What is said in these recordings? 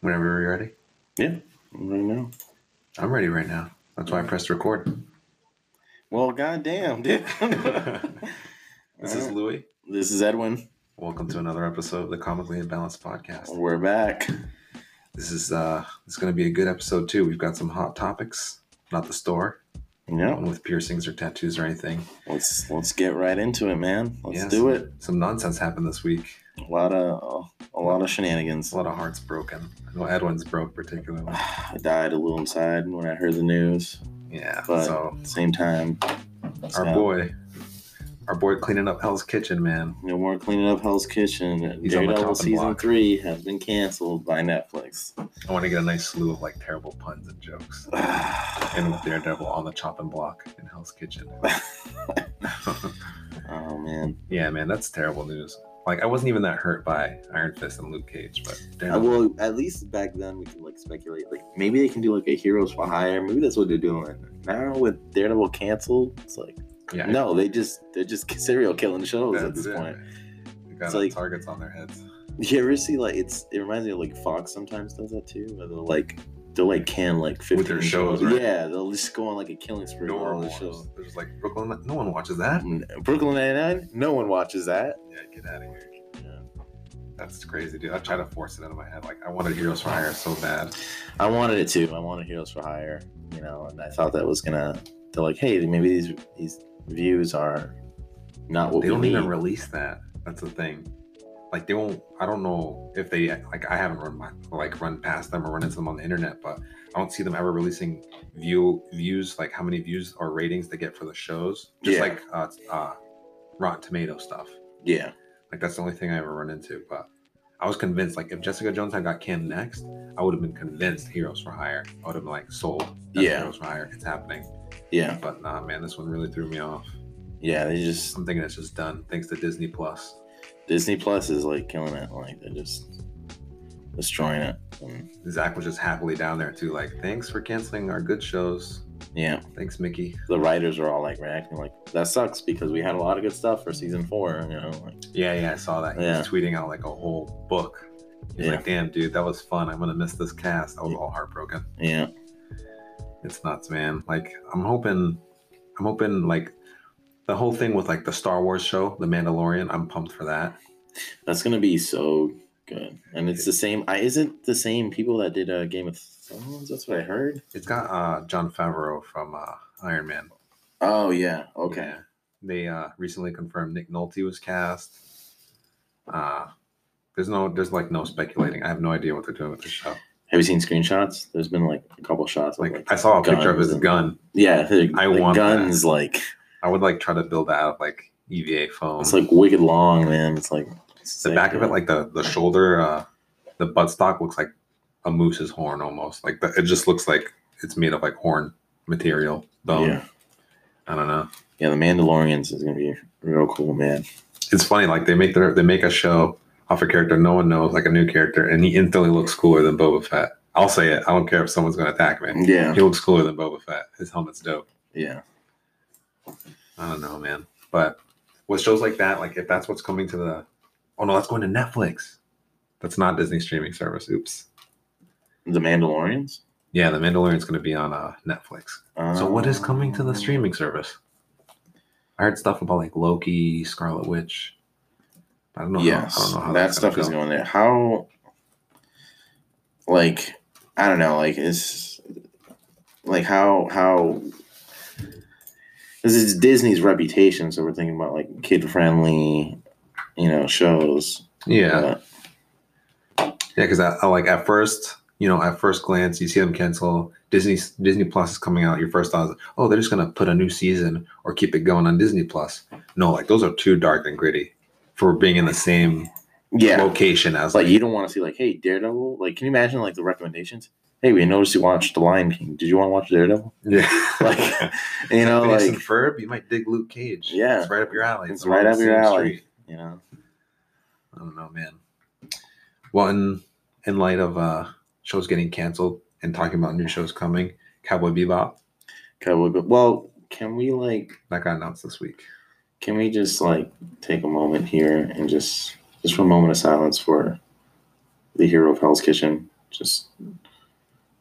Whenever you're ready. Yeah, right now. I'm ready right now. That's why I pressed record. Well, goddamn, dude. This is Louis. This is Edwin. Welcome to another episode of the Comically Imbalanced podcast. We're back. This is uh this is gonna be a good episode too. We've got some hot topics. Not the store. Yeah, with piercings or tattoos or anything. let's let's get right into it, man. Let's Yeah, do some- it. Some nonsense happened this week. A lot of a lot of shenanigans. A lot of hearts broken. I know Edwin's broke particularly. I died a little inside when I heard the news, Yeah. but so at the same time, our not- boy our boy cleaning up Hell's Kitchen, man. No more cleaning up Hell's Kitchen. He's Daredevil season block. three has been canceled by Netflix. I want to get a nice slew of like terrible puns and jokes. And with Daredevil on the chopping block in Hell's Kitchen. oh man. yeah, man, that's terrible news. Like I wasn't even that hurt by Iron Fist and Luke Cage, but Uh, Daredevil, well, at least back then we can like speculate. Like maybe they can do like a Heroes for Hire. Maybe that's what they're doing. Now with Daredevil canceled, it's like yeah, no, they just they're just serial killing shows at this it. point. They got It's uh, like- targets on their heads. You ever see like it's it reminds me of like Fox sometimes does that too. Where they'll like they'll like can like 15 With their shows, right? Yeah, they'll just go on like a killing spree Normal the ones. shows. There's like Brooklyn. No one watches that. Brooklyn Nine Nine, no one watches that. Yeah, get out of here. Yeah. That's crazy, dude. I try to force it out of my head. Like I wanted Heroes for Hire so bad. I wanted it too. I wanted Heroes for Hire, you know, and I thought that was gonna. They're like, hey, maybe these these views are not what They don't need. even release that. That's the thing. Like they won't. I don't know if they like. I haven't run my like run past them or run into them on the internet, but I don't see them ever releasing view views like how many views or ratings they get for the shows. Just Yeah. like uh, uh, Rotten Tomato stuff. yeah, Like that's the only thing I ever run into. But I was convinced. Like if Jessica Jones had got canned next, I would have been convinced Heroes for Hire. I would have been like sold. That's Yeah. Heroes for Hire. It's happening. yeah, But nah, man, this one really threw me off. yeah. They just I'm thinking it's just done thanks to Disney Plus. Disney Plus is like killing it. Like they're just destroying it. And, Zach was just happily down there too. Like, thanks for canceling our good shows. yeah, Thanks, Mickey. the writers are all like reacting like that sucks because we had a lot of good stuff for season four. You know, like Yeah, yeah, I saw that. He Yeah. was tweeting out like a whole book. He's Yeah. like, damn, dude, that was fun. I'm gonna miss this cast. I was all heartbroken. yeah, It's nuts, man. Like, I'm hoping, I'm hoping like the whole thing with like the Star Wars show, The Mandalorian. I'm pumped for that. that's gonna be so good. And it's the same. I is it the same people that did uh, Game of Thrones? That's what I heard. It's got uh Jon Favreau from uh Iron Man. Oh yeah. Okay. Yeah. They uh recently confirmed Nick Nolte was cast. Uh there's no there's like no speculating. I have no idea what they're doing with the show. Have you seen screenshots? There's been like a couple shots. Of, Like I saw a picture of his and- gun. Yeah, I the want guns. Like I would like try to build that out of like EVA foam. it's like wicked long, man. It's like the back of it, like the the shoulder, uh the buttstock looks like a moose's horn almost. Like the, it just looks like it's made of like horn material, bone. yeah, I don't know. yeah. The Mandalorians is gonna be real cool, man. It's funny, like they make their they make a show off a character no one knows, like a new character, and he instantly looks cooler than Boba Fett. I'll say it. I don't care if someone's gonna attack me. Yeah, He looks cooler than Boba Fett. His helmet's dope. yeah. I don't know, man. But with shows like that, like if that's what's coming to the oh no, that's going to Netflix. That's not Disney streaming service. Oops. The Mandalorians. Yeah, The Mandalorian's going to be on uh, Netflix. So what is coming to the streaming service? I heard stuff about like Loki, Scarlet Witch. I don't know. Yes, how, I don't know how that stuff gonna is going there. How, like, I don't know, like, is like how how this is Disney's reputation, so we're thinking about like kid friendly, you know, shows. Yeah, yeah. Because I, I like at first, you know, at first glance, you see them cancel Disney. Disney Plus is coming out. Your first thought is, oh, they're just gonna put a new season or keep it going on Disney Plus. No, like those are too dark and gritty for being in the same yeah, location as like you don't want to see like, hey, Daredevil. Like, can you imagine like the recommendations? Hey, we noticed you watched The Lion King. Did you want to watch Daredevil? yeah. Like, you know, like and Ferb, you might dig Luke Cage. Yeah. it's right up your alley. It's along right up your alley. street. you know. I don't know, man. Well, in in light of uh shows getting canceled and talking about new shows coming, Cowboy Bebop Cowboy, but well, can we like that got announced this week. can we just like take a moment here and just just for a moment of silence for the hero of Hell's Kitchen, Just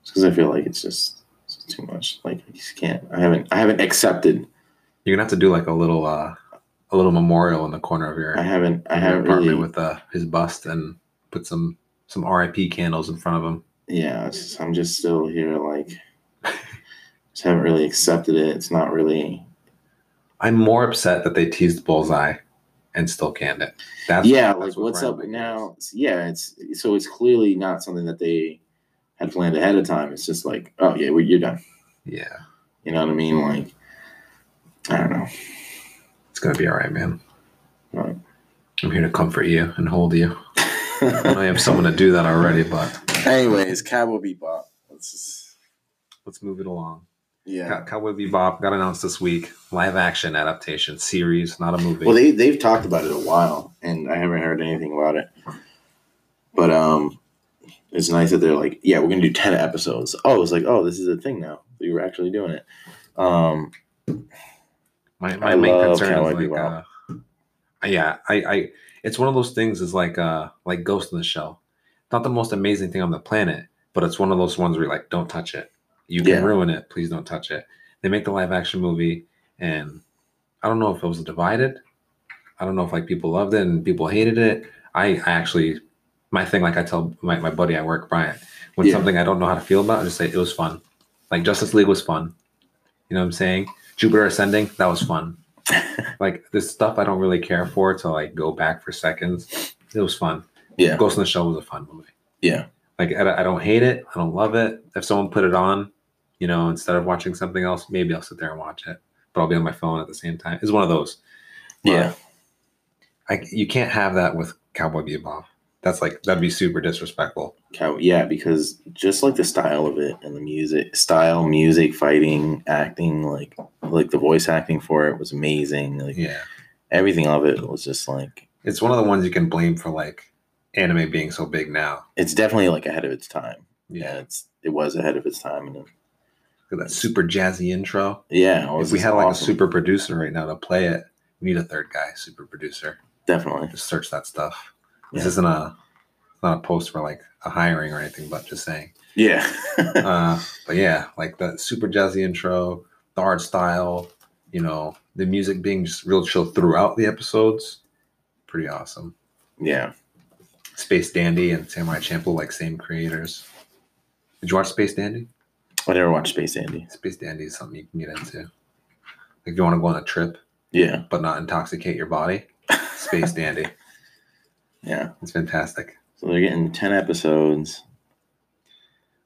because I feel like it's just, it's just too much. Like I just can't. I haven't. I haven't accepted. You're gonna have to do like a little uh a little memorial in the corner of your, I haven't. I haven't apartment really. with uh his bust and put some some RIP candles in front of him. yeah, it's just, I'm just still here. Like, just haven't really accepted it. It's not really. I'm more upset that they teased Bullseye and still canned it. That's yeah, like what what's up now? Yeah, it's so it's clearly not something that they had planned ahead of time. It's just like, oh yeah, well, you're done. Yeah, You know what I mean? Like, I don't know. it's gonna be all right, man. Right. I'm here to comfort you and hold you. I have someone to do that already, but Anyways, Cowboy Bebop. Let's just, let's move it along. yeah. Cow- Cowboy Bebop got announced this week. Live action adaptation series, not a movie. Well, they they've talked about it a while, and I haven't heard anything about it. But um, it's nice that they're like, yeah, we're gonna do ten episodes. Oh, it's like, oh, this is a thing now. We were actually doing it. Um, my my I main love concern is like, uh, yeah, I, I, it's one of those things. Is like, uh, like Ghost in the Shell. Not the most amazing thing on the planet, but it's one of those ones where you're like, don't touch it. You can Yeah. ruin it. Please don't touch it. They make the live action movie, and I don't know if it was divided. I don't know if like people loved it and people hated it. I, I actually, my thing, like I tell my, my buddy at work, Brian, when Yeah. something I don't know how to feel about, I just say it was fun. Like Justice League was fun. You know what I'm saying? Jupiter Ascending, that was fun. like this stuff I don't really care for to like go back for seconds. It was fun. yeah, Ghost in the Shell was a fun movie. yeah, Like I, I don't hate it. I don't love it. If someone put it on, you know, instead of watching something else, maybe I'll sit there and watch it. But I'll be on my phone at the same time. It's one of those. But yeah. I, you can't have that with Cowboy Bebop. That's like that'd be super disrespectful. Yeah, because just like the style of it and the music, style, music, fighting, acting, like like the voice acting for it was amazing. Like Yeah. everything of it was just like It's one of the ones you can blame for like anime being so big now. it's definitely like ahead of its time. Yeah, Yeah. it's it was ahead of its time, and Look at that super jazzy intro. yeah, it If we had like awesome. a super producer right now to play it, we need a third guy, super producer. definitely, Just search that stuff. This Yeah. isn't a it's not a post for like a hiring or anything, but just saying. yeah, Uh, but yeah, like the super jazzy intro, the art style, you know, the music being just real chill throughout the episodes. Pretty awesome. yeah. Space Dandy and Samurai Champloo, like same creators. Did you watch Space Dandy? I never watched Space Dandy. Space Dandy is something you can get into. Like if you want to go on a trip Yeah, but not intoxicate your body, Space Dandy. Yeah. It's fantastic. So they're getting ten episodes.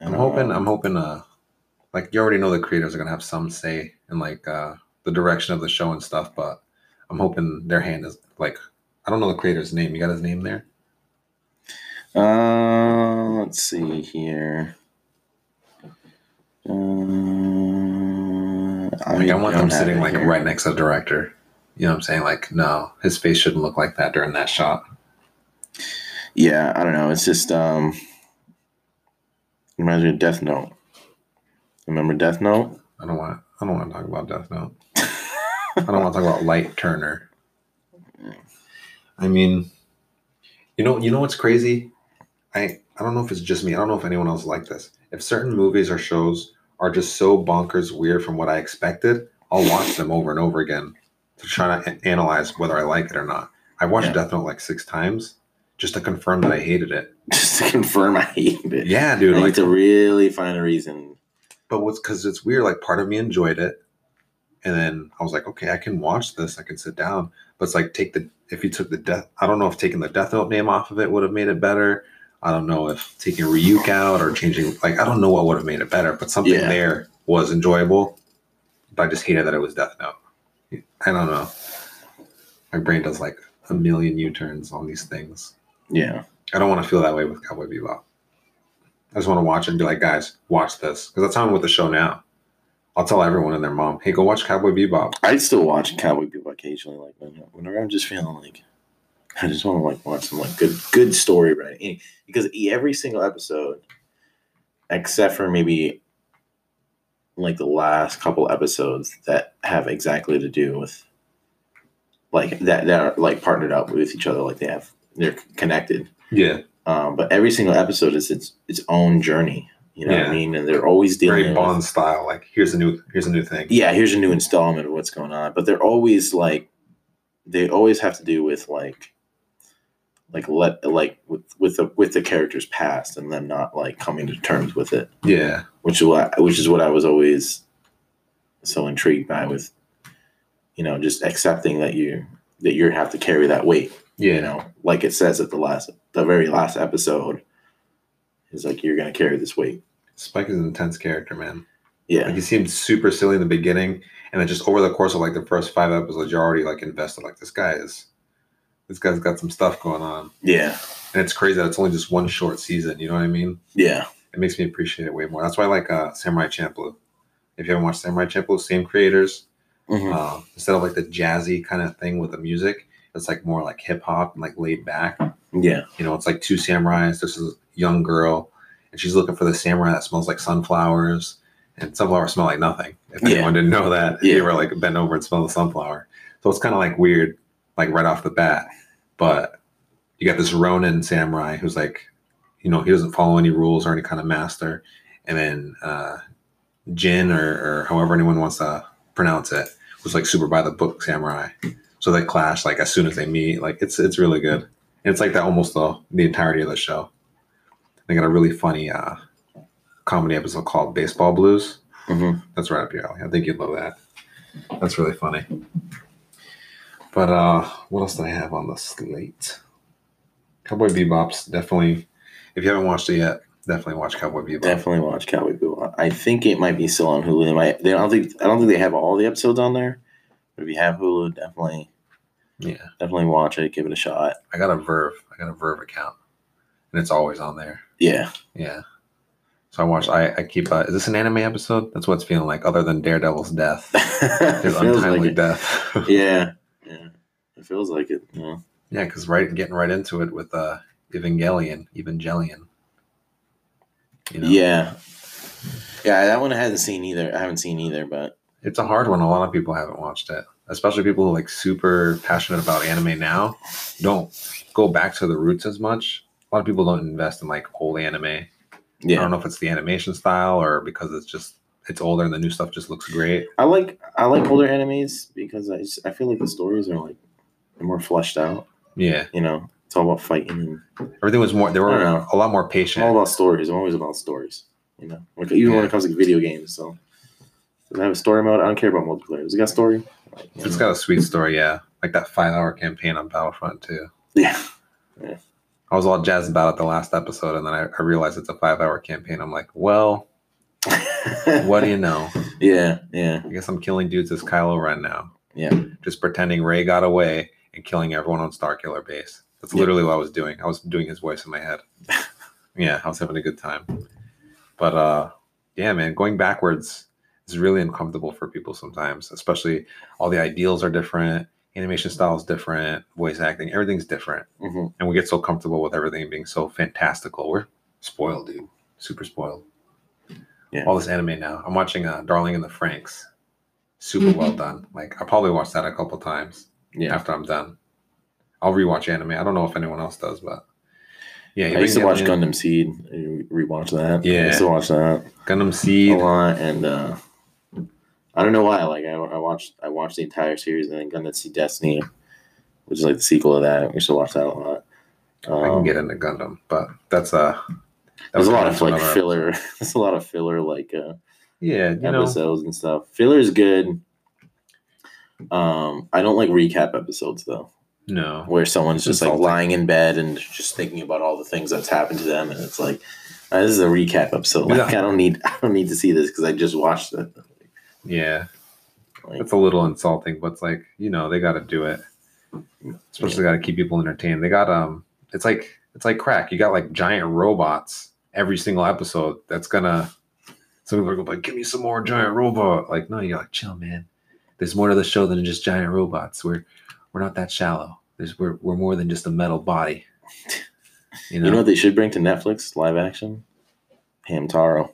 I'm hoping. uh, I'm hoping. Uh, like you already know, the creators are gonna have some say in like uh the direction of the show and stuff. But I'm hoping their hand is like I don't know the creator's name. You got his name there? Uh, let's see here. Uh, I, Like I want them sitting like here. right next to the director. You know what I'm saying? Like no, his face shouldn't look like that during that shot. Yeah, I don't know. It's just um, reminds me of Death Note. Remember Death Note? I don't want. I don't want to talk about Death Note. I don't want to talk about Light Turner. I mean, you know, you know what's crazy? I I don't know if it's just me. I don't know if anyone else like this. If certain movies or shows are just so bonkers weird from what I expected, I'll watch them over and over again to try to analyze whether I like it or not. I watched Yeah. Death Note like six times just to confirm that I hated it. just to confirm I hated it. Yeah, I dude. need Like, to really find a reason. but what's because it's weird. Like, part of me enjoyed it, and then I was like, okay, I can watch this. I can sit down. But it's like take the if you took the death. I don't know if taking the Death Note name off of it would have made it better. I don't know if taking Ryuk out or changing like I don't know what would have made it better. But something Yeah. there was enjoyable. But I just hated that it was Death Note. I don't know. My brain does like a million U turns on these things. Yeah, I don't want to feel that way with Cowboy Bebop. I just want to watch it and be like, guys, watch this. Because that's how I'm with the show now. I'll tell everyone and their mom, hey, go watch Cowboy Bebop. I'd still watch Cowboy Bebop occasionally, like whenever I'm just feeling like I just want to like watch some like good good story writing because every single episode, except for maybe like the last couple episodes that have exactly to do with like that that are like partnered up with each other, like they have they're connected. Yeah. Um, but every single episode is its its own journey. You know what I mean? And they're always dealing Very with Bond style. Like here's a new here's a new thing. yeah, here's a new installment of what's going on. But they're always like, they always have to do with like, like let like with with the with the character's past and them not like coming to terms with it, Yeah. which is what which is what I was always so intrigued by with, you know, just accepting that you that you have to carry that weight. Yeah. You know, like it says at the last the very last episode, is like you're gonna carry this weight. Spike is an intense character, man. Yeah, Like he seemed super silly in the beginning, and then just over the course of like the first five episodes, you're already like invested. Like this guy is, this guy's got some stuff going on, yeah, and it's crazy that it's only just one short season. You know what I mean? yeah. It makes me appreciate it way more. That's why I like uh, Samurai Champloo. If you haven't watched Samurai Champloo, same creators. Mhm. Uh, instead of like the jazzy kind of thing with the music, it's like more like hip hop and like laid back. Yeah, You know, it's like two samurais. This is a young girl, and she's looking for the samurai that smells like sunflowers. And sunflowers smell like nothing. If Yeah. anyone didn't know that, Yeah. you ever like bend over and smell the sunflower. So it's kind of like weird, like right off the bat. But you got this Ronin samurai who's like, you know, he doesn't follow any rules or any kind of master. And then uh, Jin, or, or however anyone wants to pronounce it, was like super by the book samurai. So they clash like as soon as they meet. Like it's it's really good. And it's like that almost the the entirety of the show. They got a really funny uh, comedy episode called Baseball Blues. hmm That's right up your alley. I think you'd love that. That's really funny. But uh what else did I have on the slate? Cowboy Bebop's definitely if you haven't watched it yet, definitely watch Cowboy Bebop. definitely watch Cowboy Bebop. I think it might be still on Hulu. They might. They don't think. I don't think they have all the episodes on there. But if you have Hulu, definitely, Yeah. definitely watch it. Give it a shot. I got a VRV. I got a VRV account. And it's always on there. Yeah, Yeah. So I watch I, I keep uh, is this an anime episode? That's what it's feeling like, other than Daredevil's death. His untimely like death. Yeah, yeah. It feels like it. Yeah. Yeah, because right, getting right into it with uh, Evangelion, Evangelion. You know, Yeah. Yeah, that one I haven't seen either. I haven't seen either, but it's a hard one. A lot of people haven't watched it, especially people who are like super passionate about anime now. Don't go back to the roots as much. A lot of people don't invest in like old anime. Yeah. I don't know if it's the animation style or because it's just it's older and the new stuff just looks great. I like I like older animes because I just, I feel like the stories are like they're more fleshed out. Yeah, You know, it's all about fighting and everything was more. They were a lot more I'm patient. all about stories. I'm always about stories. You know, like, even when it comes to video games. So, does it have a story mode? I don't care about multiplayer. Does it got story? Like, It's know. got a sweet story, yeah. Like that five hour campaign on Battlefront too. yeah, I was all jazzed about it the last episode, and then I, I realized it's a five hour campaign. I'm like, well, what do you know? Yeah, yeah, I guess I'm killing dudes as Kylo Ren now. Yeah. Just pretending Rey got away and killing everyone on Starkiller Base. That's Yeah. literally what I was doing. I was doing his voice in my head. yeah, I was having a good time. But uh yeah, man, going backwards is really uncomfortable for people sometimes, especially all the ideals are different, animation style is different, voice acting, everything's different. hmm And we get so comfortable with everything being so fantastical. We're spoiled, dude. Super spoiled. Yeah. All this anime now. I'm watching uh, Darling in the Franxx. Super well done. Like I'll probably watch that a couple times yeah. after I'm done. I'll rewatch anime. I don't know if anyone else does, but yeah, I used to watch Gundam Seed. I Rewatch that. Yeah. I used to watch that Gundam Seed a lot, and uh, I don't know why. Like I, I watched, I watched the entire series, and then Gundam Seed Destiny, which is like the sequel of that. We used to watch that a lot. I can Um, get into Gundam, but that's uh that there's a lot of like another- filler. There's a lot of filler like uh, Yeah, you know, episodes and stuff. Filler is good. Um, I don't like recap episodes though, no. where someone's just like lying in bed and just thinking about all the things that's happened to them, and it's like, uh, this is a recap episode. Like Yeah. I don't need, I don't need to see this because I just watched it. Yeah, Like, it's a little insulting, but it's like you know they got to do it. Especially got to keep people entertained. They got um, it's like it's like crack. You got like giant robots every single episode. That's gonna. Some people are gonna like, "Give me some more giant robot." Like, no, you're like, chill, man. There's more to the show than just giant robots. We're we're not that shallow. There's we're we're more than just a metal body. You know. You know what they should bring to Netflix live action? Hamtaro.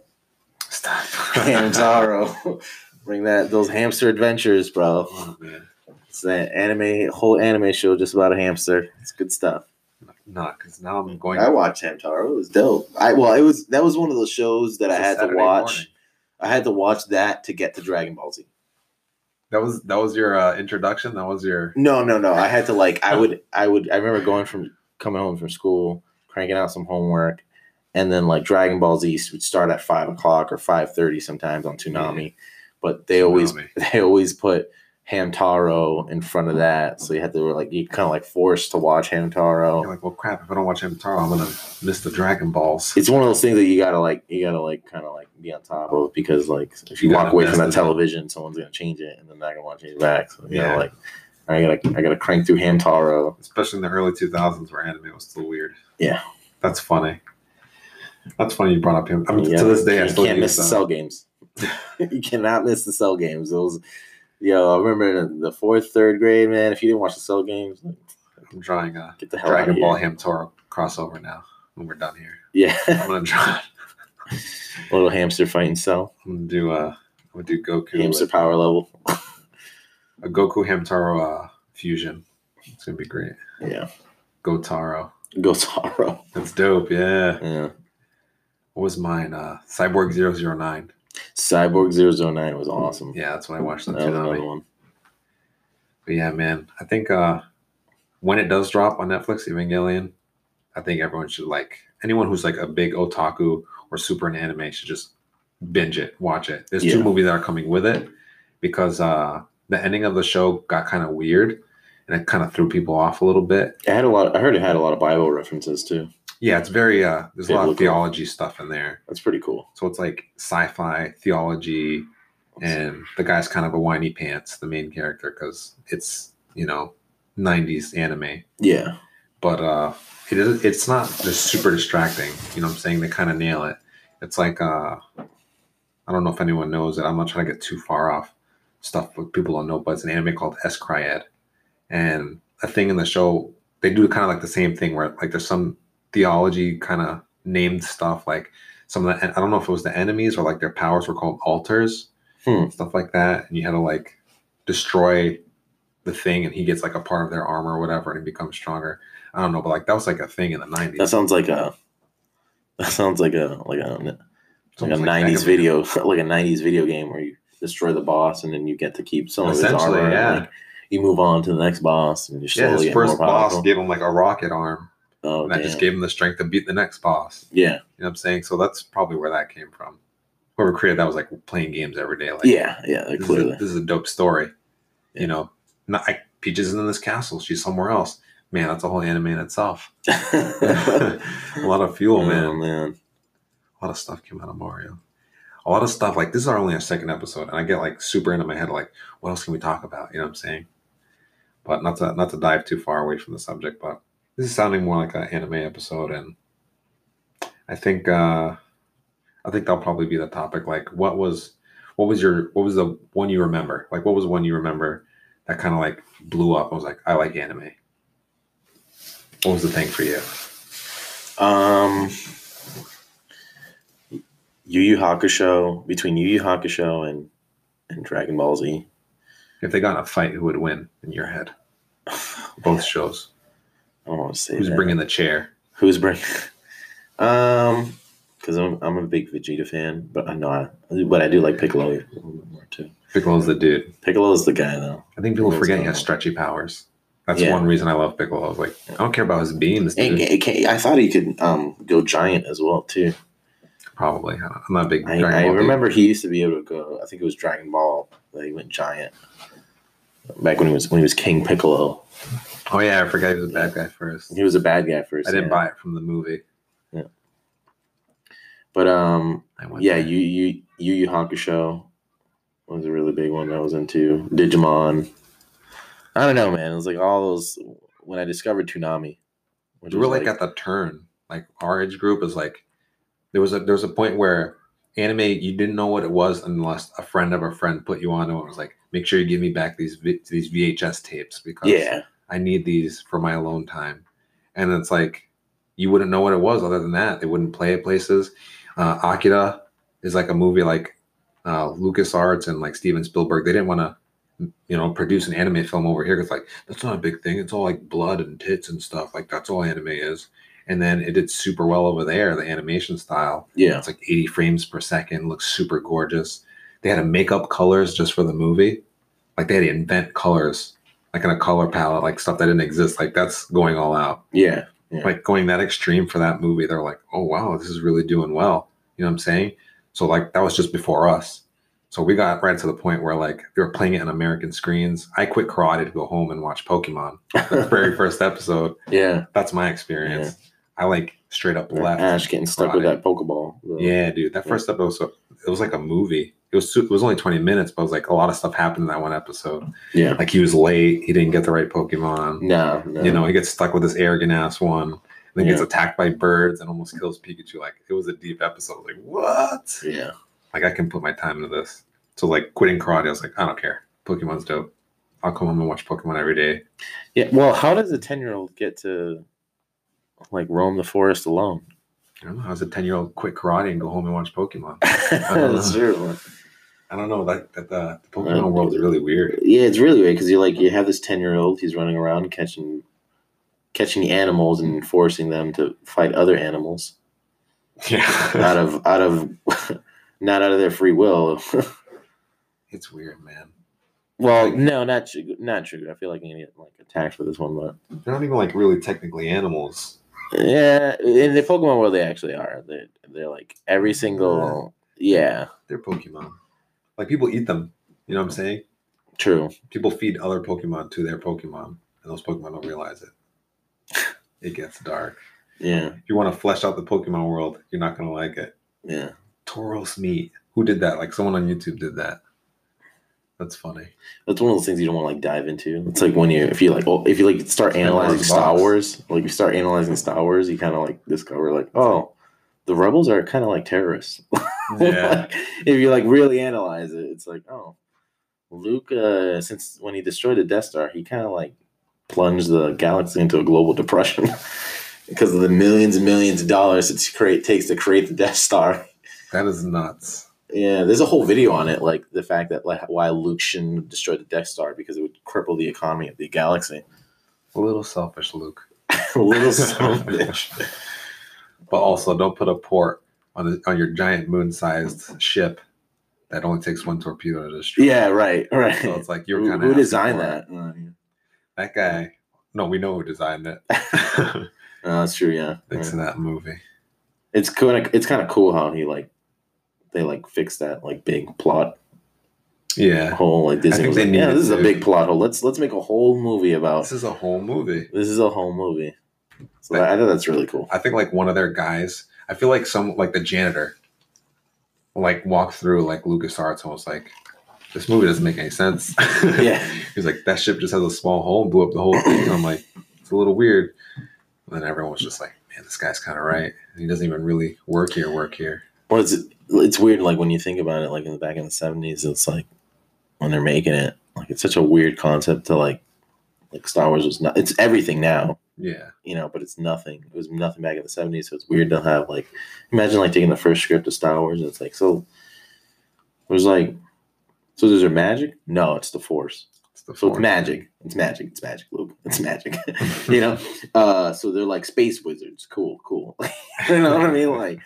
Stop. Hamtaro. bring that those hamster adventures, bro. Oh, man. It's that anime whole anime show just about a hamster. It's good stuff. not because now I'm going. I watched Hamtaro. It was dope. I well, it was that was one of those shows that I had to watch. morning. I had to watch that to get to Dragon Ball Z. That was that was your uh, introduction. That was your. No, no, no. I had to like I would I would I remember going from coming home from school, cranking out some homework, and then like Dragon Ball Z would start at five o'clock or five thirty sometimes on Toonami. But they always Toonami. they always put Hamtaro in front of that. So you had to like you kind of like forced to watch Hamtaro. You're like, well, crap. If I don't watch Hamtaro, I'm gonna miss the Dragon Balls. It's one of those things that you gotta like you gotta like kind of like be on top of because like if you You walk away from that in it. television, someone's gonna change it and then they're gonna want to change it back. So you Yeah. know like I gotta I gotta crank through Hamtaro. Especially in the early 2000s where anime was still weird. Yeah. That's funny. That's funny you brought up him. I mean, Yeah, to this day, I still can't miss the cell games. you cannot miss the cell games. Those, yo, I remember in the fourth, third grade, man. If you didn't watch the cell games, like, I'm drawing a get the hell Dragon Ball here. Hamtaro crossover now when we're done here. Yeah, I'm gonna draw. A little hamster fighting cell, I'm gonna do uh, I'm gonna do Goku. hamster with power level. a Goku Hamtaro uh, fusion. It's gonna be great. Yeah, Gotaro. go Taro. That's dope. Yeah. Yeah, What was mine? Uh, Cyborg 009. Cyborg 009 was awesome. Yeah, that's when I watched the that another one. But yeah, man, I think uh, when it does drop on Netflix, Evangelion, I think everyone should like anyone who's like a big otaku or super in anime should just binge it, watch it. There's Yeah. two movies that are coming with it because uh, the ending of the show got kind of weird and it kind of threw people off a little bit. It had a lot. I heard it had a lot of Bible references too. Yeah, it's very uh, there's a lot of theology stuff in there. That's pretty cool. So it's like sci-fi theology, and the guy's kind of a whiny pants, the main character, because it's you know 90s anime. Yeah, But uh, it is it's not just super distracting. You know what I'm saying? They kind of nail it. It's like uh, I don't know if anyone knows it. I'm not trying to get too far off stuff but people don't know, but it's an anime called s-CRY-ed. And a thing in the show, they do kind of like the same thing where like there's some theology kind of named stuff like some of the I don't know if it was the enemies or like their powers were called Alters, Hmm. stuff like that, and you had to like destroy the thing, and he gets like a part of their armor or whatever, and he becomes stronger. I don't know, but like that was like a thing in the '90s. that sounds like a. That sounds like a like a like a almost '90s Mega Man. video, like a '90s video game where you destroy the boss and then you get to keep some of his Essentially, armor. and, yeah. like, you move on to the next boss and you're Yeah, his first boss gave him like a rocket arm, oh, and that just gave him the strength to beat the next boss. yeah, You know what I'm saying? So that's probably where that came from. Whoever created that was like playing games every day. Like, yeah, yeah. this, is a, this is a dope story. Yeah. You know, not I, Peach isn't in this castle; she's somewhere else. Man, that's a whole anime in itself. a lot of fuel, oh man. man. A lot of stuff came out of Mario. A lot of stuff like this is our only our second episode, and I get like super into my head, like, what else can we talk about? You know what I'm saying? But not to not to dive too far away from the subject, but this is sounding more like an anime episode, and I think uh I think that'll probably be the topic. Like, what was what was your what was the one you remember? Like, what was one you remember that kind of like blew up? I was like, I like anime. What was the thing for you? Um, Yu Yu Hakusho between Yu Yu Hakusho and and Dragon Ball Z. If they got in a fight, who would win in your head? Both shows. I don't want to say Who's that. bringing the chair? Who's bringing? Um, because I'm I'm a big Vegeta fan, but I know I but I do like Piccolo a little bit more too. Piccolo's the dude. Piccolo's the guy though. I think people forget he has stretchy powers. That's Yeah. one reason I love Piccolo. I was like, I don't care about his beams, dude. it can- I thought he could um go giant as well too. Probably. I'm not a big I, Dragon I Ball dude. remember he used to be able to go. I think it was Dragon Ball that he went giant. Back when he was when he was King Piccolo, Oh yeah, I forgot he was a bad guy first. he was a bad guy first. I didn't yeah. buy it from the movie. Yeah. But um, yeah, there. you you Yu Yu Hakusho was a really big one that I was into. Digimon. I don't know, man. It was like all those when I discovered Toonami. Which we were like, at the turn. Like our age group is like there was a there was a point where anime you didn't know what it was unless a friend of a friend put you on it and was like, make sure you give me back these vi- these VHS tapes because yeah, I need these for my alone time. And it's like you wouldn't know what it was other than that. They wouldn't play at places. Uh, Akira is like a movie like uh, Lucas Arts and like Steven Spielberg. They didn't want to you know, produce an anime film over here. It's like that's not a big thing. It's all like blood and tits and stuff. Like that's all anime is. And then it did super well over there. The animation style. Yeah. It's like 80 frames per second. Looks super gorgeous. They had to make up colors just for the movie. Like they had to invent colors, like in a color palette, like stuff that didn't exist. Like that's going all out. Yeah. Yeah. Like going that extreme for that movie. They're like, oh wow, this is really doing well. You know what I'm saying? So like that was just before us. So we got right to the point where like they were playing it on American screens. I quit karate to go home and watch Pokemon. The very first episode. yeah. That's my experience. I like straight up left. Ash getting stuck with that Pokeball. Yeah, dude. That Yeah. first episode, it was like a movie. It was it was only 20 minutes, but it was like a lot of stuff happened in that one episode. Yeah. Like he was late, he didn't get the right Pokemon. No, no. You know, he gets stuck with this arrogant ass one, and then gets attacked by birds and almost kills Pikachu. Like it was a deep episode. Like what? Yeah. Like I can put my time into this. So like quitting karate, I was like, I don't care. Pokemon's dope. I'll come home and watch Pokemon every day. Yeah. Well, how does a 10 year old get to like roam the forest alone? I don't know. How's a 10 year old quit karate and go home and watch Pokemon? That's true. I don't know. That, that the, the Pokemon uh, world is really weird. Yeah, it's really weird because you're like you have this ten year old. He's running around catching catching animals and forcing them to fight other animals Yeah. out of out of not out of their free will. it's weird, man. well, Like- no, not true. Not true. I feel like I'm gonna get like attacked for this one, but They're not even like really technically animals. yeah, in the Pokemon world, they actually are. They they're like every single yeah, They're Pokemon. Like people eat them. You know what I'm saying? true. People feed other Pokemon to their Pokemon, and those Pokemon don't realize it. It gets dark. Yeah, If you want to flesh out the Pokemon world, you're not gonna like it. yeah. Tauros meat. Who did that? Like someone on YouTube did that. That's funny. That's one of those things you don't want to like dive into. It's like when you if you like oh, if you like start analyzing Star. Wars, like you start analyzing Star Wars, you kind of like discover like oh, the rebels are kind of like terrorists. Yeah. If you like really analyze it, it's like oh, Luke. Uh, since when he destroyed the Death Star, he kind of like plunged the galaxy into a global depression because of the millions and millions of dollars it create takes to create the Death Star. That is nuts. Yeah, there's a whole video on it, like the fact that like why Luke shouldn't destroy the Death Star because it would cripple the economy of the galaxy. A little selfish, Luke. a little son of a bitch. But also, don't put a port on the, on your giant moon-sized ship that only takes one torpedo to destroy. Yeah, right, right. So it's like you're kind of who designed that? Uh, That guy. No, we know who designed it. uh, that's true. Yeah, Thanks to that movie. it's kind of it's kind of cool how he like they like fixed that like big plot Yeah, hole. Like Disney was like, yeah, this is a big plot hole. Let's let's make a whole movie about this is a whole movie. this is a whole movie. So I thought that's really cool. I think like one of their guys. I feel like some like the janitor, will, like walk through like LucasArts and was like, "This movie doesn't make any sense." Yeah. he's like, "That ship just has a small hole and blew up the whole thing." And I'm like, "It's a little weird." And then everyone was just like, "Man, this guy's kind of right. He doesn't even really work here. Work here." Well, it's it's weird. Like when you think about it, like in the back in the seventies, it's like when they're making it, like it's such a weird concept to like like Star Wars was not. It's everything now, Yeah, you know, but it's nothing. It was nothing back in the seventies, so it's weird to have like imagine like taking the first script of Star Wars. And it's like so. It was like, so is there magic? No, it's the Force. it's the So it's force. magic. It's magic. It's magic, Luke. It's magic. you know. Uh, so they're like space wizards. Cool, cool. you know what I mean? Like,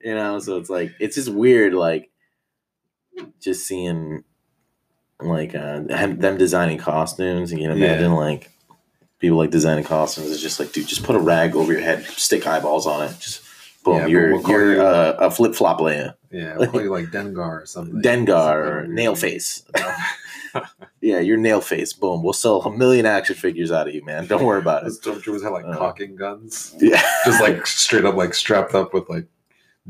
you know. So it's like it's just weird, like just seeing like uh, them designing costumes. You can Yeah. imagine like people like designing costumes. It's just like, dude, just put a rag over your head, stick eyeballs on it, just boom. Yeah, you're we'll you're you- uh, a flip flop layer, Yeah, we'll call you like Dengar or something. Dengar or Something nail face. Yeah, you're nail face. Boom. We'll sell a million action figures out of you, man. Don't worry about it. stormtroopers had like Uh. cocking guns, Yeah. just like straight up like strapped up with like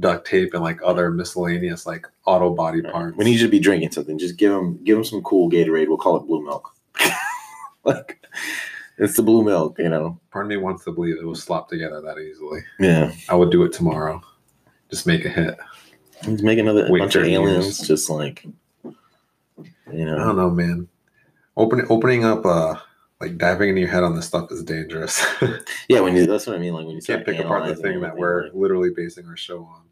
duct tape and like other miscellaneous like auto body parts. We need you to be drinking something. Just give them give them some cool Gatorade. We'll call it blue milk. like it's the blue milk, you know. Part of me wants to believe it was slopped together that easily. Yeah. I would do it tomorrow. Just make a hit. Let's make another Wait bunch of aliens years. just like you know. I don't know, man. Opening opening up uh like diving into your head on this stuff is dangerous. Yeah, when you that's what I mean. Like when you can't pick apart the thing that we're like- literally basing our show on.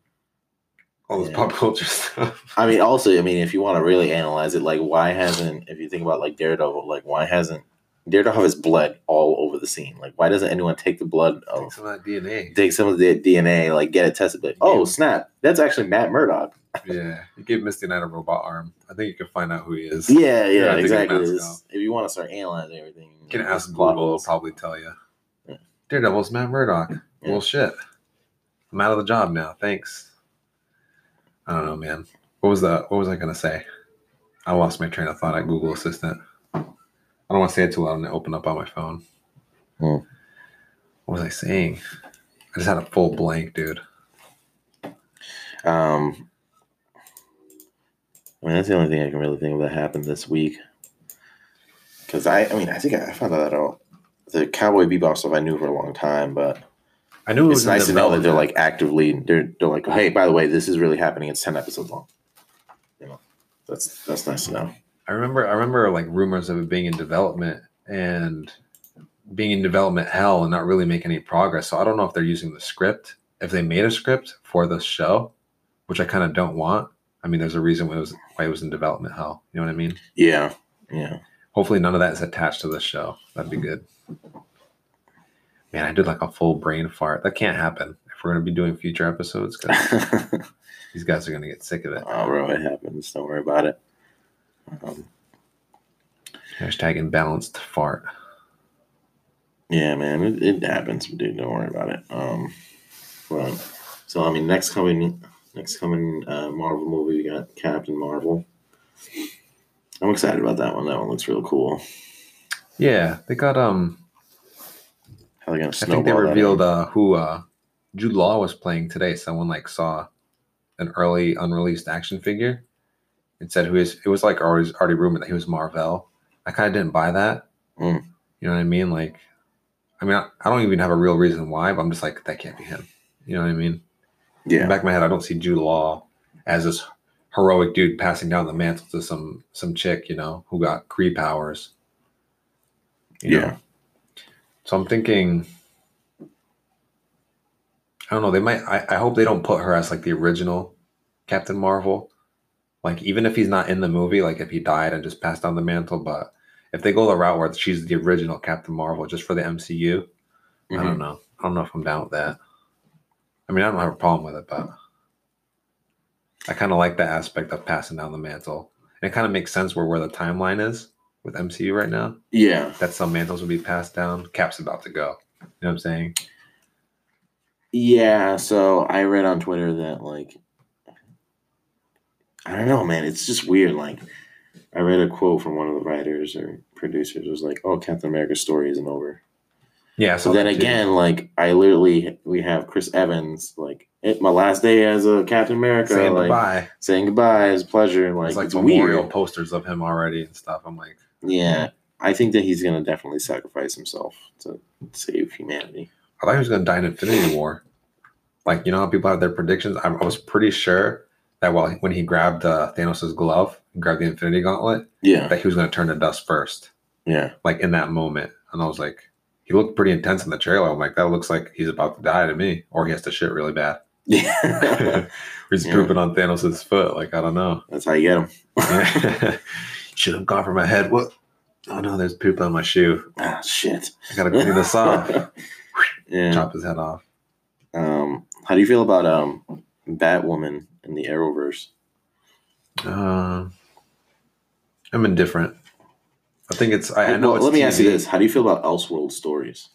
all this Yeah. pop culture stuff. I mean, also, I mean, if you want to really analyze it, like, why hasn't, if you think about like Daredevil, like, why hasn't Daredevil has blood all over the scene? Like, why doesn't anyone take the blood Take some of that DNA. take some of the DNA, like, get it tested? Like, oh, snap, that's actually Matt Murdock. Yeah, you gave Misty Knight a robot arm. I think you can find out who he is. Yeah, Yeah, exactly. If you want to start analyzing everything, You can ask Google; it'll probably tell you. Yeah. Daredevil's Matt Murdock. Yeah. Well, shit. I'm out of the job now. Thanks. I don't know, man. What was that? What was I gonna say? I lost my train of thought at Google Assistant. I don't want to say it too loud and open up on my phone. Hmm. What was I saying? I just had a full blank, dude. Um, I mean, that's the only thing I can really think of that happened this week. Because I, I mean, I think I found that out. The Cowboy Bebop stuff I knew for a long time, but I knew it was it's nice to know that they're like actively they're they're like, hey, by the way, this is really happening. It's ten episodes long. You know, that's that's nice to know. I remember I remember like rumors of it being in development and being in development hell and not really making any progress. So I don't know if they're using the script, if they made a script for this show, which I kind of don't want. I mean, there's a reason why it was why it was in development hell. You know what I mean? Yeah, yeah. Hopefully none of that is attached to this show. That'd be good. Man, I did like a full brain fart. That can't happen if we're gonna be doing future episodes because these guys are gonna get sick of it. oh, bro, it happens. Don't worry about it. Um, Hashtag imbalanced fart. Yeah, man, it, it happens, dude. Don't worry about it. Um, but, so I mean, next coming, next coming uh, Marvel movie, we got Captain Marvel. I'm excited about that one. That one looks real cool. Yeah, they got um How they gonna I think they revealed uh, who uh, Jude Law was playing today. Someone like saw an early unreleased action figure and said who is. It was like already already rumored that he was Marvel. I kind of didn't buy that. Mm. You know what I mean? Like, I mean, I, I don't even have a real reason why, but I'm just like that can't be him. You know what I mean? In yeah, back of my head, I don't see Jude Law as this heroic dude passing down the mantle to some some chick, you know, who got Kree powers. Yeah. know? So I'm thinking, I don't know. They might. I, I hope they don't put her as like the original Captain Marvel. Like even if he's not in the movie, like if he died and just passed down the mantle, but if they go the route where she's the original Captain Marvel just for the MCU, I Mhm. don't know. I don't know if I'm down with that. I mean, I don't have a problem with it, but I kind of like that aspect of passing down the mantle. And it kind of makes sense where where the timeline is with MCU right now. yeah, That some mantles will be passed down. Cap's about to go. You know what I'm saying? yeah. So I read on Twitter that like, I don't know, man. It's just weird. Like, I read a quote from one of the writers or producers. It was like, "Oh, Captain America's story isn't over." Yeah. So then that too. again, like I literally we have Chris Evans, like it, my last day as a Captain America, saying like goodbye. saying goodbye, it's a pleasure. and, Like There's like it's memorial weird. posters of him already and stuff. I'm like, Yeah, I think that he's gonna definitely sacrifice himself to save humanity. I thought he was going to die in Infinity War. Like, you know how people have their predictions? I, I was pretty sure that while when he grabbed uh, Thanos' glove, grabbed the Infinity Gauntlet, Yeah, that he was going to turn to dust first. yeah, Like in that moment, and I was like, he looked pretty intense in the trailer. I'm like, that looks like he's about to die to me, or he has to shit really bad. yeah. he's Yeah. pooping on Thanos' foot. Like, I don't know. That's how you get him. Should have gone for my head. What? Oh no, there's poop on my shoe. ah, shit. I gotta clean this off. yeah. Chop his head off. Um, how do you feel about um Batwoman in the Arrowverse? Uh, I'm indifferent. I think it's. I, I know. Well, it's let me ask you this: How do you feel about Elseworld stories?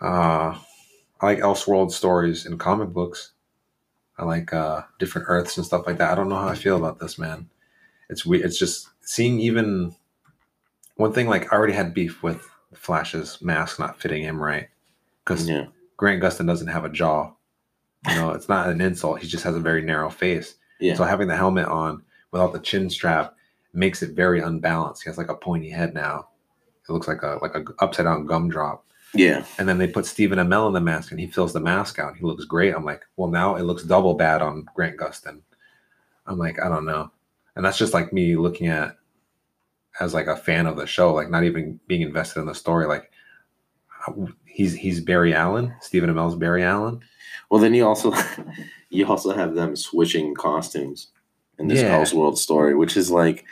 Uh, I like Elseworld stories in comic books. I like uh, different Earths and stuff like that. I don't know how I feel about this, man. It's we. It's just seeing even one thing. Like I already had beef with Flash's mask not fitting him right because Yeah, Grant Gustin doesn't have a jaw. You know, it's not an insult. He just has a very narrow face. yeah, So having the helmet on without the chin strap makes it very unbalanced. He has like a pointy head now. It looks like a like a upside down gumdrop. yeah, And then they put Stephen Amell in the mask and he fills the mask out. He looks great. I'm like, well, now it looks double bad on Grant Gustin. I'm like, I don't know. And that's just like me looking at as like a fan of the show, like not even being invested in the story. Like uh, he's he's Barry Allen, Stephen Amell's Barry Allen. Well, then you also you also have them switching costumes in this Yeah. Elseworld story, which is like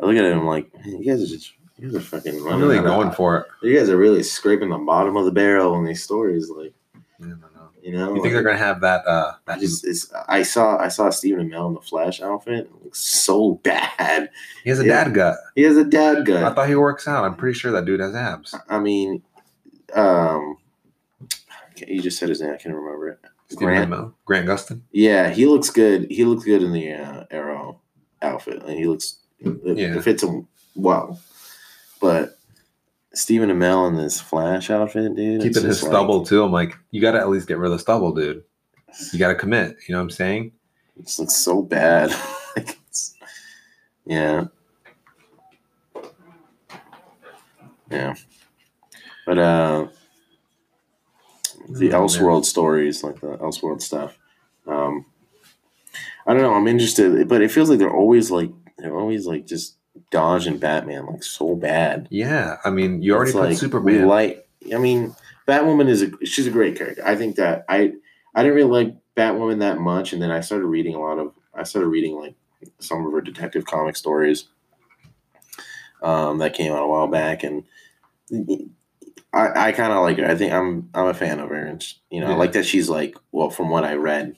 I look at it and I'm like, you guys are just you guys are fucking I'm really out of- going for it. You guys are really scraping the bottom of the barrel in these stories, like I don't know. you know. You think they're gonna have that? Uh, I that just it's, I saw I saw Stephen Amell in the Flash outfit. It looks so bad. he has a yeah. dad gut. He has a dad gut. I thought he works out. I'm pretty sure that dude has abs. I mean, um, you just said his name. I can't remember it. Stephen Grant. Amell? Grant Gustin. Yeah, he looks good. He looks good in the uh, Arrow outfit, and he looks it, Yeah. it fits him well. But Stephen Amell in this Flash outfit, dude, Keeping his like- stubble too. I'm like, you gotta at least get rid of the stubble, dude. You gotta commit. You know what I'm saying? It just looks so bad. Like, yeah, yeah. But uh, the Oh, man. Elseworld stories, like the Elseworld stuff. Um, I don't know. I'm interested, but it feels like they're always like they're always like just dodging Batman like so bad. Yeah. I mean, you already It's put like, we Superman. like. I mean, Batwoman is a she's a great character. I think that I I didn't really like Batwoman that much, and then I started reading a lot of I started reading like some of her detective comic stories um, that came out a while back, and I I kind of like her. I think I'm I'm a fan of her, and you know I like that she's like well from what I read.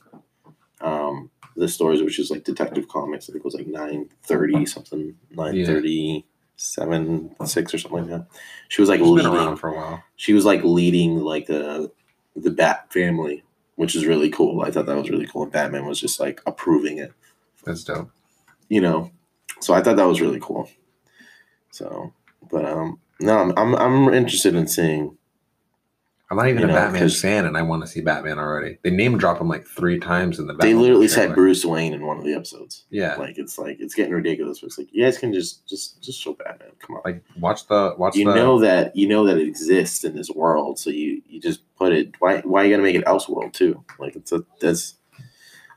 Um, the stories, which is like Detective Comics, I think it was like nine thirty something, nine thirty seven six or something like that. She was like She's leading around for a while. she was like leading like the the Bat family, which is really cool. I thought that was really cool. And Batman was just like approving it, That's dope. you know. So I thought that was really cool. So, but um, no, I'm I'm, I'm interested in seeing. I'm not even You a know, Batman fan, and I want to see Batman already. They name drop him like three times in the. They literally trailer. said Bruce Wayne in one of the episodes. Yeah, Like it's like it's getting ridiculous. It's like you guys can just just just show Batman. Come on. like watch the watch you the. know that you know that it exists in this world, so you you just put it. Why why you gotta make it Elseworld too? Like it's a that's.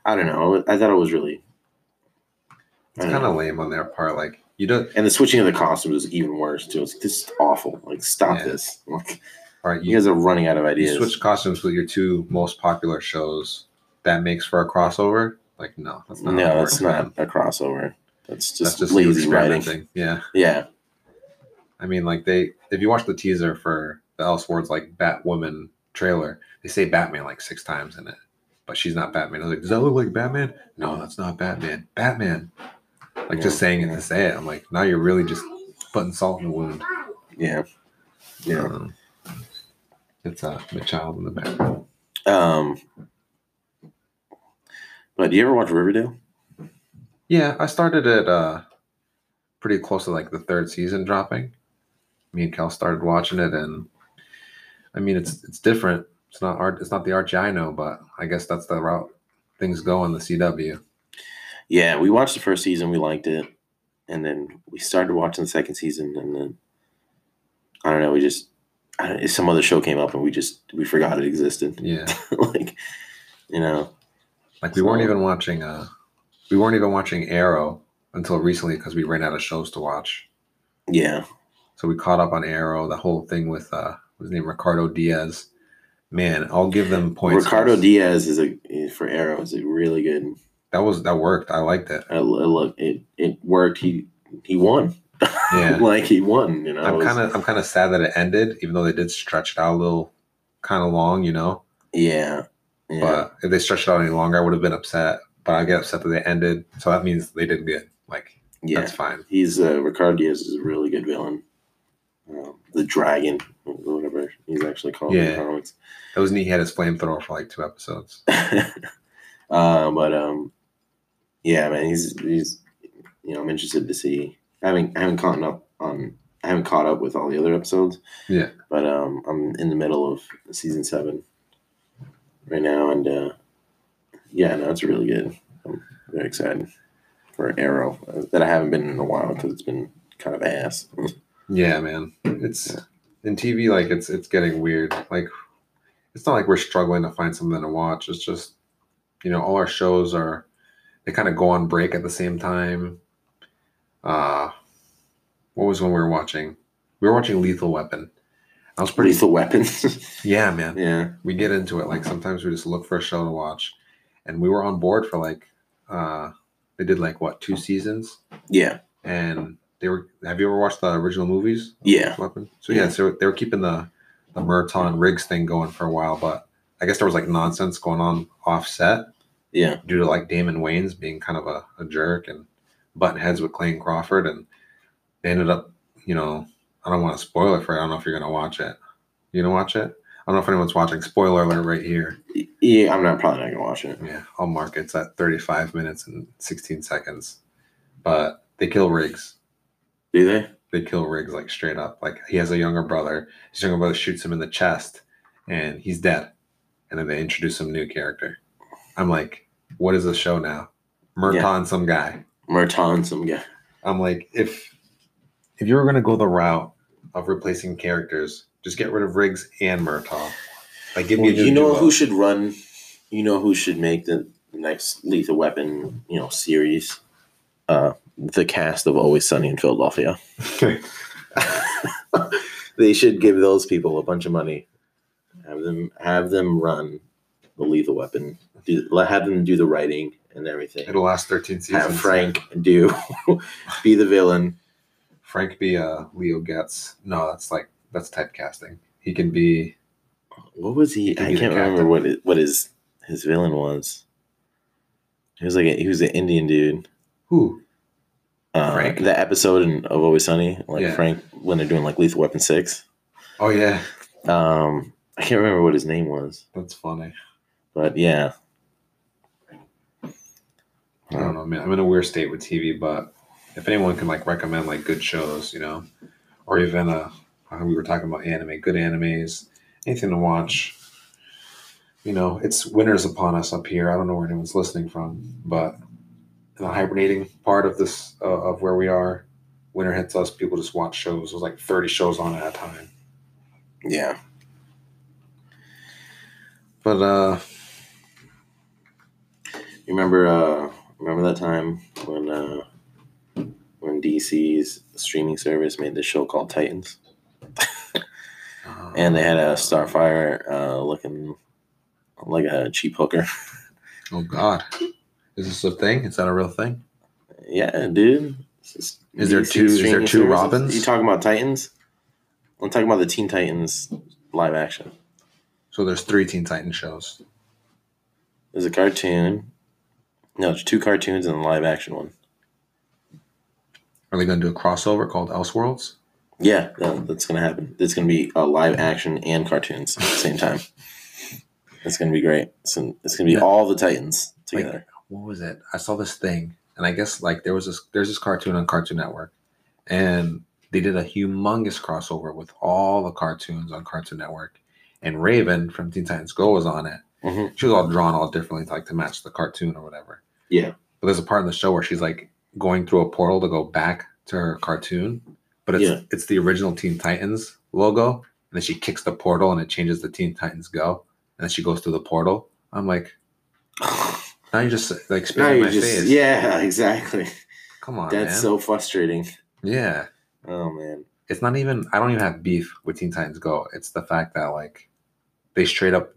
I don't know. I thought it was really. It's kind of lame on their part. Like you don't. And the switching of the costumes is even worse too. It's just awful. Like stop Yeah. this. Like All right, you you, guys are running out of you ideas. switch costumes with your two most popular shows. That makes for a crossover. Like no, that's not. no, that's man. not a crossover. That's just, That's just lazy writing. Yeah, Yeah. I mean, like they. If you watch the teaser for the Elseworlds like Batwoman trailer, they say Batman like six times in it, but she's not Batman. I was like, does that look like Batman? No, that's not Batman. Batman. Like just saying it yeah. to say it. I'm like, now you're really just putting salt in the wound. Yeah. Yeah. Um, it's uh, the child in the background. Um. But do you ever watch Riverdale? Yeah, I started it uh, pretty close to like the third season dropping. Me and Cal started watching it, and I mean, it's it's different. It's not art. It's not the Archie I know, but I guess that's the route things go on the CW. Yeah, we watched the first season. We liked it, and then we started watching the second season, and then I don't know. We just some other show came up, and we just we forgot it existed. Yeah, like you know, like we weren't even watching. Uh, we weren't even watching Arrow until recently because we ran out of shows to watch. yeah, So we caught up on Arrow. The whole thing with uh, what's his name, Ricardo Diaz. Man, I'll give them points. Ricardo Diaz is a for Arrow is a really good. That was that worked. I liked it. Uh, look, it it worked. He he won. Yeah. like he won. You know, I'm kind of I'm kind of sad that it ended, even though they did stretch it out a little, kind of long, you know. yeah, yeah. But if they stretched it out any longer, I would have been upset. But I get upset that they ended, so that means they did good. Like yeah. that's fine. He's uh, Ricardo Diaz is a really good villain. Um, the dragon, or whatever he's actually called in Yeah. the comics. That was neat. He had his flamethrower for like two episodes. uh, but um, yeah, man, he's he's you know I'm interested to see. I haven't I haven't caught up on I haven't caught up with all the other episodes. Yeah. but um, I'm in the middle of season seven right now, and uh, yeah, no, it's really good. I'm very excited for Arrow uh, that I haven't been in a while because it's been kind of ass. Yeah, man. It's in TV. Like it's it's getting weird. Like it's not like we're struggling to find something to watch. It's just you know all our shows are they kind of go on break at the same time. Uh what was when we were watching? We were watching Lethal Weapon. That was pretty. Lethal Weapons. Yeah, man. yeah. We get into it. Like sometimes we just look for a show to watch, and we were on board for like. uh They did like what two seasons, Yeah. and they were. Have you ever watched the original movies? Yeah. Weapon. So yeah, so they were keeping the the Murtaugh Riggs thing going for a while, but I guess there was like nonsense going on offset Yeah. due to like Damon Wayans being kind of a, a jerk and button heads with Clayton Crawford, and they ended up, you know, I don't want to spoil it for you. I don't know if you're gonna watch it. You gonna watch it? I don't know if anyone's watching. Spoiler alert right here. Yeah. I'm not probably not gonna watch it. Yeah, I'll mark it. It's at 35 minutes and 16 seconds. But they kill Riggs. Do they? they kill Riggs like straight up. Like he has a younger brother. His younger brother shoots him in the chest, and he's dead. And then they introduce some new character. I'm like, what is the show now? Murtaugh and some guy. Murtaugh, some guy. I'm like, if if you were gonna go the route of replacing characters, just get rid of Riggs and Murtaugh. Like give Well, me a you know duo. who should run? You know who should make the next Lethal Weapon, you know, series? Uh, the cast of Always Sunny in Philadelphia. they should give those people a bunch of money. Have them have them run Lethal Weapon. Do let have them do the writing and everything. It'll last 13 seasons. Have Frank do be the villain. Frank be uh Leo Getz. No, that's like that's typecasting. He can be What was he? could I can't remember what it, what his his villain was. He was like a, he was an Indian dude. who? Uh, Frank? The episode in, of Always Sunny, like Yeah. Frank when they're doing like Lethal Weapon six. Oh yeah, Um, I can't remember what his name was, that's funny. But yeah, I don't know, man. I'm in a weird state with TV, but if anyone can like recommend like good shows, you know, or even uh, we were talking about anime, good animes, anything to watch. You know, it's winter's upon us up here. I don't know where anyone's listening from, but in the hibernating part of this uh, of where we are, winter hits us. People just watch shows. There's like 30 shows on at a time. yeah. But uh, You remember? Uh, remember that time when uh, when DC's streaming service made this show called Titans, and they had a Starfire uh, looking like a cheap hooker. oh god, is this a thing? Is that a real thing? Yeah, dude. Is there DC two- is there two services. Robins? You talking about Titans? I'm talking about the Teen Titans live action. So there's three Teen Titan shows. There's a cartoon. No, it's two cartoons and a live action one. Are they going to do a crossover called Elseworlds? Yeah, that- that's gonna happen. It's gonna be a live action and cartoons at the same time. It's gonna be great. It's, it's gonna be Yeah. all the Titans together. What was it? I saw this thing, and I guess like there was this there's this cartoon on Cartoon Network, and they did a humongous crossover with all the cartoons on Cartoon Network, and Raven from Teen Titans Go was on it. Mhm. She was all drawn all differently, like to match the cartoon or whatever. Yeah. But there's a part in the show where she's like going through a portal to go back to her cartoon, but it's Yeah. it's the original Teen Titans logo, and then she kicks the portal and it changes the Teen Titans Go, and then she goes through the portal. I'm like, now you just like spit now in my just face. yeah, exactly. Come on, That's man. so frustrating. yeah. Oh man. It's not even. I don't even have beef with Teen Titans Go. It's the fact that like they straight up,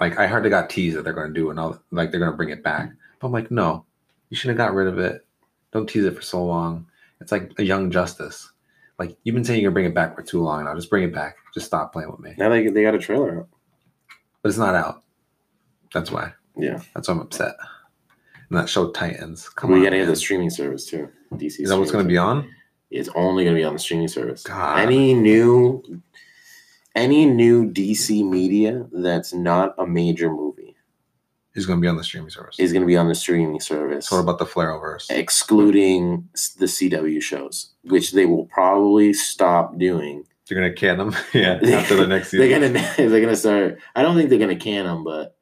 like I heard they got teased that they're going to do another, like they're going to bring it back. But I'm like, no, you should have got rid of it. Don't tease it for so long. It's like a Young Justice. Like you've been saying you're going to bring it back for too long now. Just bring it back. Just stop playing with me. Now they they got a trailer out. But it's not out. That's why. Yeah. That's why I'm upset. And that show Titans. Come we on. gotta have man. the streaming service too. DC. Is that what's going to be on? It's only gonna be on the streaming service. God. Any new any new DC media that's not a major movie Is going to be on the streaming service. is gonna be on the streaming service. So what about the Flarrowverse? excluding the CW shows, which they will probably stop doing. They're going to can them? yeah. After the next they're gonna they're gonna start. I don't think they're gonna can them, but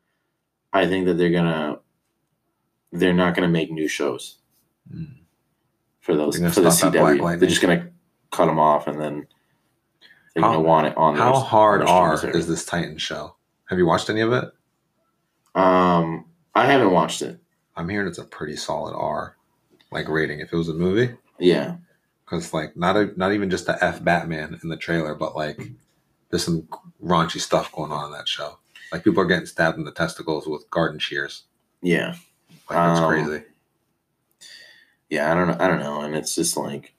I think that they're gonna they're not gonna make new shows Mm. for those They're for the stop that Black CW. They're just gonna cut them off, and then they're gonna want it on. How hard on service. is this Titan show? Have you watched any of it? Um, I haven't watched it. I'm hearing it's a pretty solid R, like rating if it was a movie. Yeah, Because like not a, not even just the F Batman in the trailer, but like there's some raunchy stuff going on in that show. Like people are getting stabbed in the testicles with garden shears. Yeah, Like that's Um, crazy. yeah. I don't know. I don't know, and it's just like.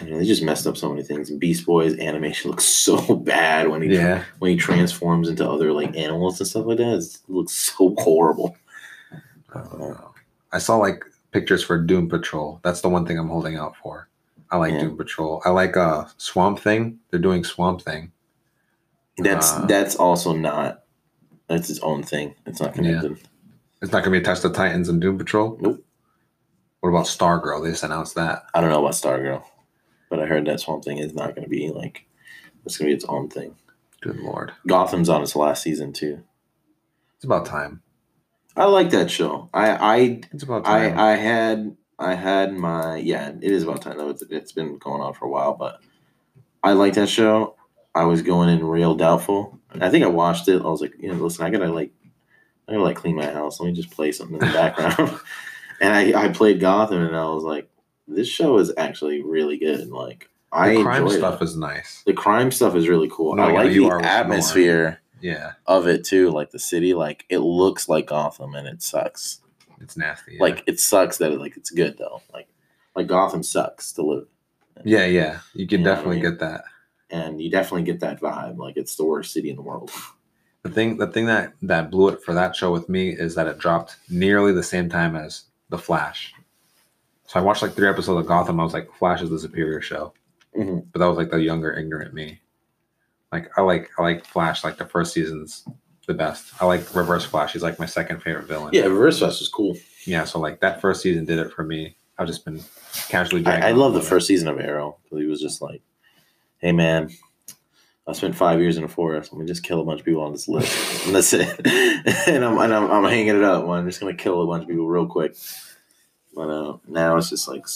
I mean, they just messed up so many things. Beast Boy's animation looks so bad when he Yeah, when he transforms into other like animals and stuff like that. It's- It looks so horrible. I. I saw like pictures for Doom Patrol. That's the one thing I'm holding out for. I like Yeah. Doom Patrol. I like uh Swamp Thing. They're doing Swamp Thing. That's Uh, that's also not. That's its own thing. It's not connected. It's not gonna be attached to Titans and Doom Patrol. Nope. What about Stargirl? They just announced that. I don't know about Stargirl, but I heard that Swamp Thing is not going to be like. It's going to be its own thing. Good lord, Gotham's on its last season too. it's about time. I like that show. I I It's about time. I I had I had my yeah. It is about time though. It's, it's been going on for a while, but I like that show. I was going in real doubtful. I think I watched it. I was like, you know, listen, I gotta like, I gotta like clean my house. Let me just play something in the background. and I I played Gotham, and I was like, this show is actually really good. Like I the crime stuff it. is nice. The crime stuff is really cool. No, I like the atmosphere Yeah, of it too. Like the city, like it looks like Gotham, and it sucks. it's nasty. yeah. Like it sucks that it, like it's good though. Like like Gotham sucks to live, yeah, yeah. You can You what I definitely mean? get that. and you definitely get that vibe. Like it's the worst city in the world. The thing, the thing that that blew it for that show with me is that it dropped nearly the same time as The Flash. So I watched like three episodes of Gotham. I was like, Flash is the superior show. Mhm. But that was like the younger, ignorant me. Like I like I like Flash. Like the first season's the best. I like Reverse Flash. He's like my second favorite villain. Yeah, Reverse Flash is cool. yeah. So like that first season did it for me. I've just been casually. I, I love the it. first season of Arrow because he was just like, "Hey man, I spent five years in the forest. Let me just kill a bunch of people on this list, and that's it." and I'm and I'm, I'm hanging it up. I'm just gonna kill a bunch of people real quick. But uh, now it's just like,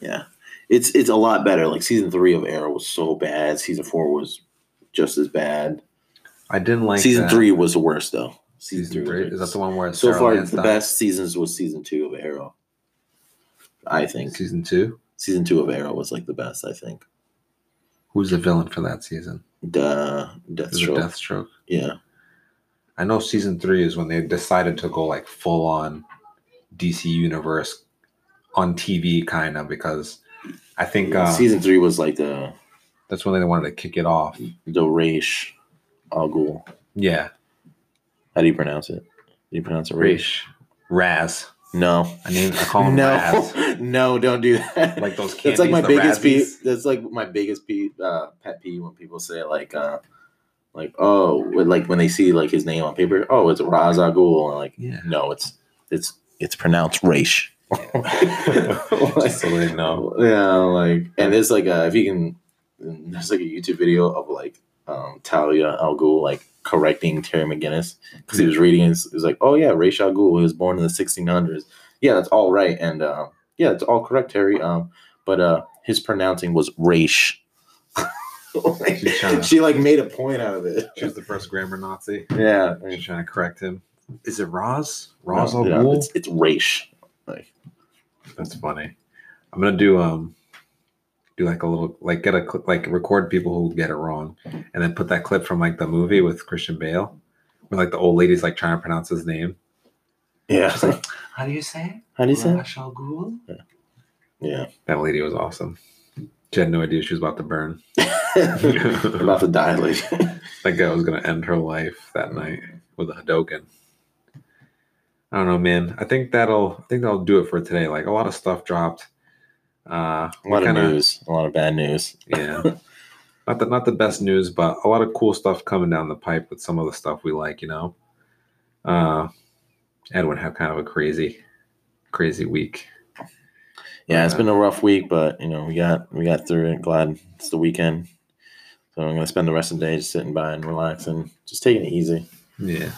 yeah, it's it's a lot better. Like season three of Arrow was so bad. Season four was just as bad. I didn't like season that. three was the worst though. Season was three the is that the one where so Sara far Lance the died? best seasons was season two of Arrow. I think Season two. season two of Arrow was like the best. I think. Who's the villain for that season? The Deathstroke. Deathstroke? Yeah, I know season three is when they decided to go like full on DC universe on TV, kind of because I think uh, season three was like the that's when they wanted to kick it off. the Raish Al Ghul. Yeah, How do you pronounce it? Do you pronounce it Raish? Raz. No. I mean I call him no, Raz. no, don't do that. Like those kids. That's like my biggest. Razzies. That's like my biggest peeve, uh, pet peeve when people say like, uh, like oh, like when they see like his name on paper. Oh, it's Raz Al Ghul. And like, Yeah. no, it's it's it's pronounced Raish. Just so they know. Yeah, like, and there's like a if you can, there's like a YouTube video of like um, Talia Al Ghul like correcting Terry McGinnis because he was reading and it was like, oh yeah, Raish Al Ghul, he was born in the 1600s. Yeah, that's all right, and uh, yeah, it's all correct, Terry. Um, but uh, his pronouncing was Raish. She's trying to- she like made a point out of it. She was the first grammar Nazi. Yeah, She's trying to correct him. Is it Raz? Raz No, yeah, it's, it's Raish. Like, That's funny. I'm gonna do um do like a little like get a cl- like record people who get it wrong, and then put that clip from like the movie with Christian Bale, where like the old lady's like trying to pronounce his name. yeah. She's like, How do you say? How do you say? it? Ra's al Ghul? Yeah. That lady was awesome. She had no idea she was about to burn. About to die, lady. like. That guy was gonna end her life that night with a Hadoken. I don't know, man. I think that'll I think that'll do it for today. Like a lot of stuff dropped. Uh, A lot we of kinda- news, a lot of bad news. Yeah. not the not the best news, but a lot of cool stuff coming down the pipe with some of the stuff we like, you know. Uh Edwin had kind of a crazy, crazy week. Yeah, it's Uh, been a rough week, but you know we got we got through it. Glad it's the weekend, so I'm gonna spend the rest of the day just sitting by and relaxing, just taking it easy. Yeah.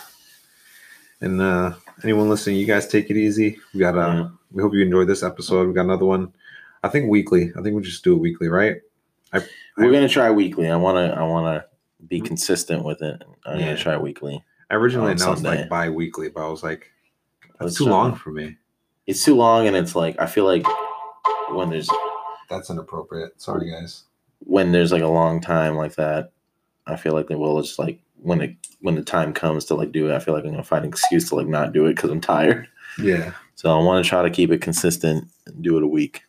And uh anyone listening, you guys take it easy. We got uh we hope you enjoyed this episode. We got another one. I think weekly. I think we just do it weekly, right? I, We're gonna try weekly. I wanna I wanna be consistent with it. I'm Yeah. gonna try weekly. I originally announced Sunday. like bi-weekly, but I was like, that's Let's too try. long for me. It's too long, and it's like I feel like when there's That's inappropriate. Sorry guys. when there's like a long time like that, I feel like they will just like when it when the time comes to like do it, I feel like I'm gonna find an excuse to like not do it because I'm tired. Yeah, So I want to try to keep it consistent and do it a week.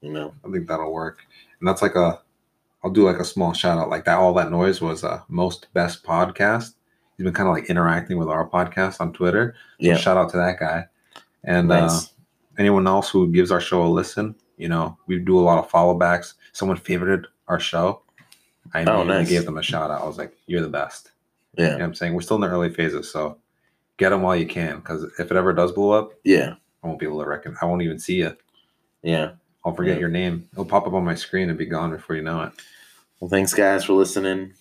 You know, I think that'll work. And that's like a, I'll do like a small shout out. Like that, all that noise was a most best podcast. He's been kind of like interacting with our podcast on Twitter. So yeah, shout out to that guy. And uh, anyone else who gives our show a listen, you know, we do a lot of follow backs. Someone favorited our show. I Oh, nice. gave them a shout out. I was like, you're the best. You yeah, know what I'm saying? We're still in the early phases. So get them while you can. Because if it ever does blow up, yeah, I won't be able to reckon. I won't even see you. yeah. I'll forget Yeah. your name. It'll pop up on my screen and be gone before you know it. Well, thanks guys for listening.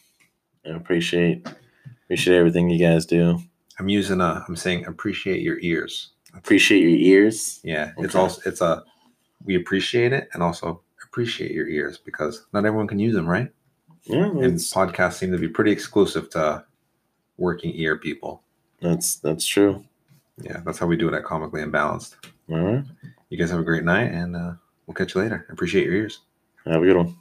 I appreciate appreciate everything you guys do. I'm using a, I'm saying appreciate your ears. Appreciate your ears. Yeah. It's Okay. also, it's a, we appreciate it and also appreciate your ears because not everyone can use them, right? Yeah, And podcasts seem to be pretty exclusive to working ear people. that's, that's true. Yeah, that's how we do it at Comically Imbalanced. All right. You guys have a great night and uh, we'll catch you later. Appreciate your ears. Have a good one.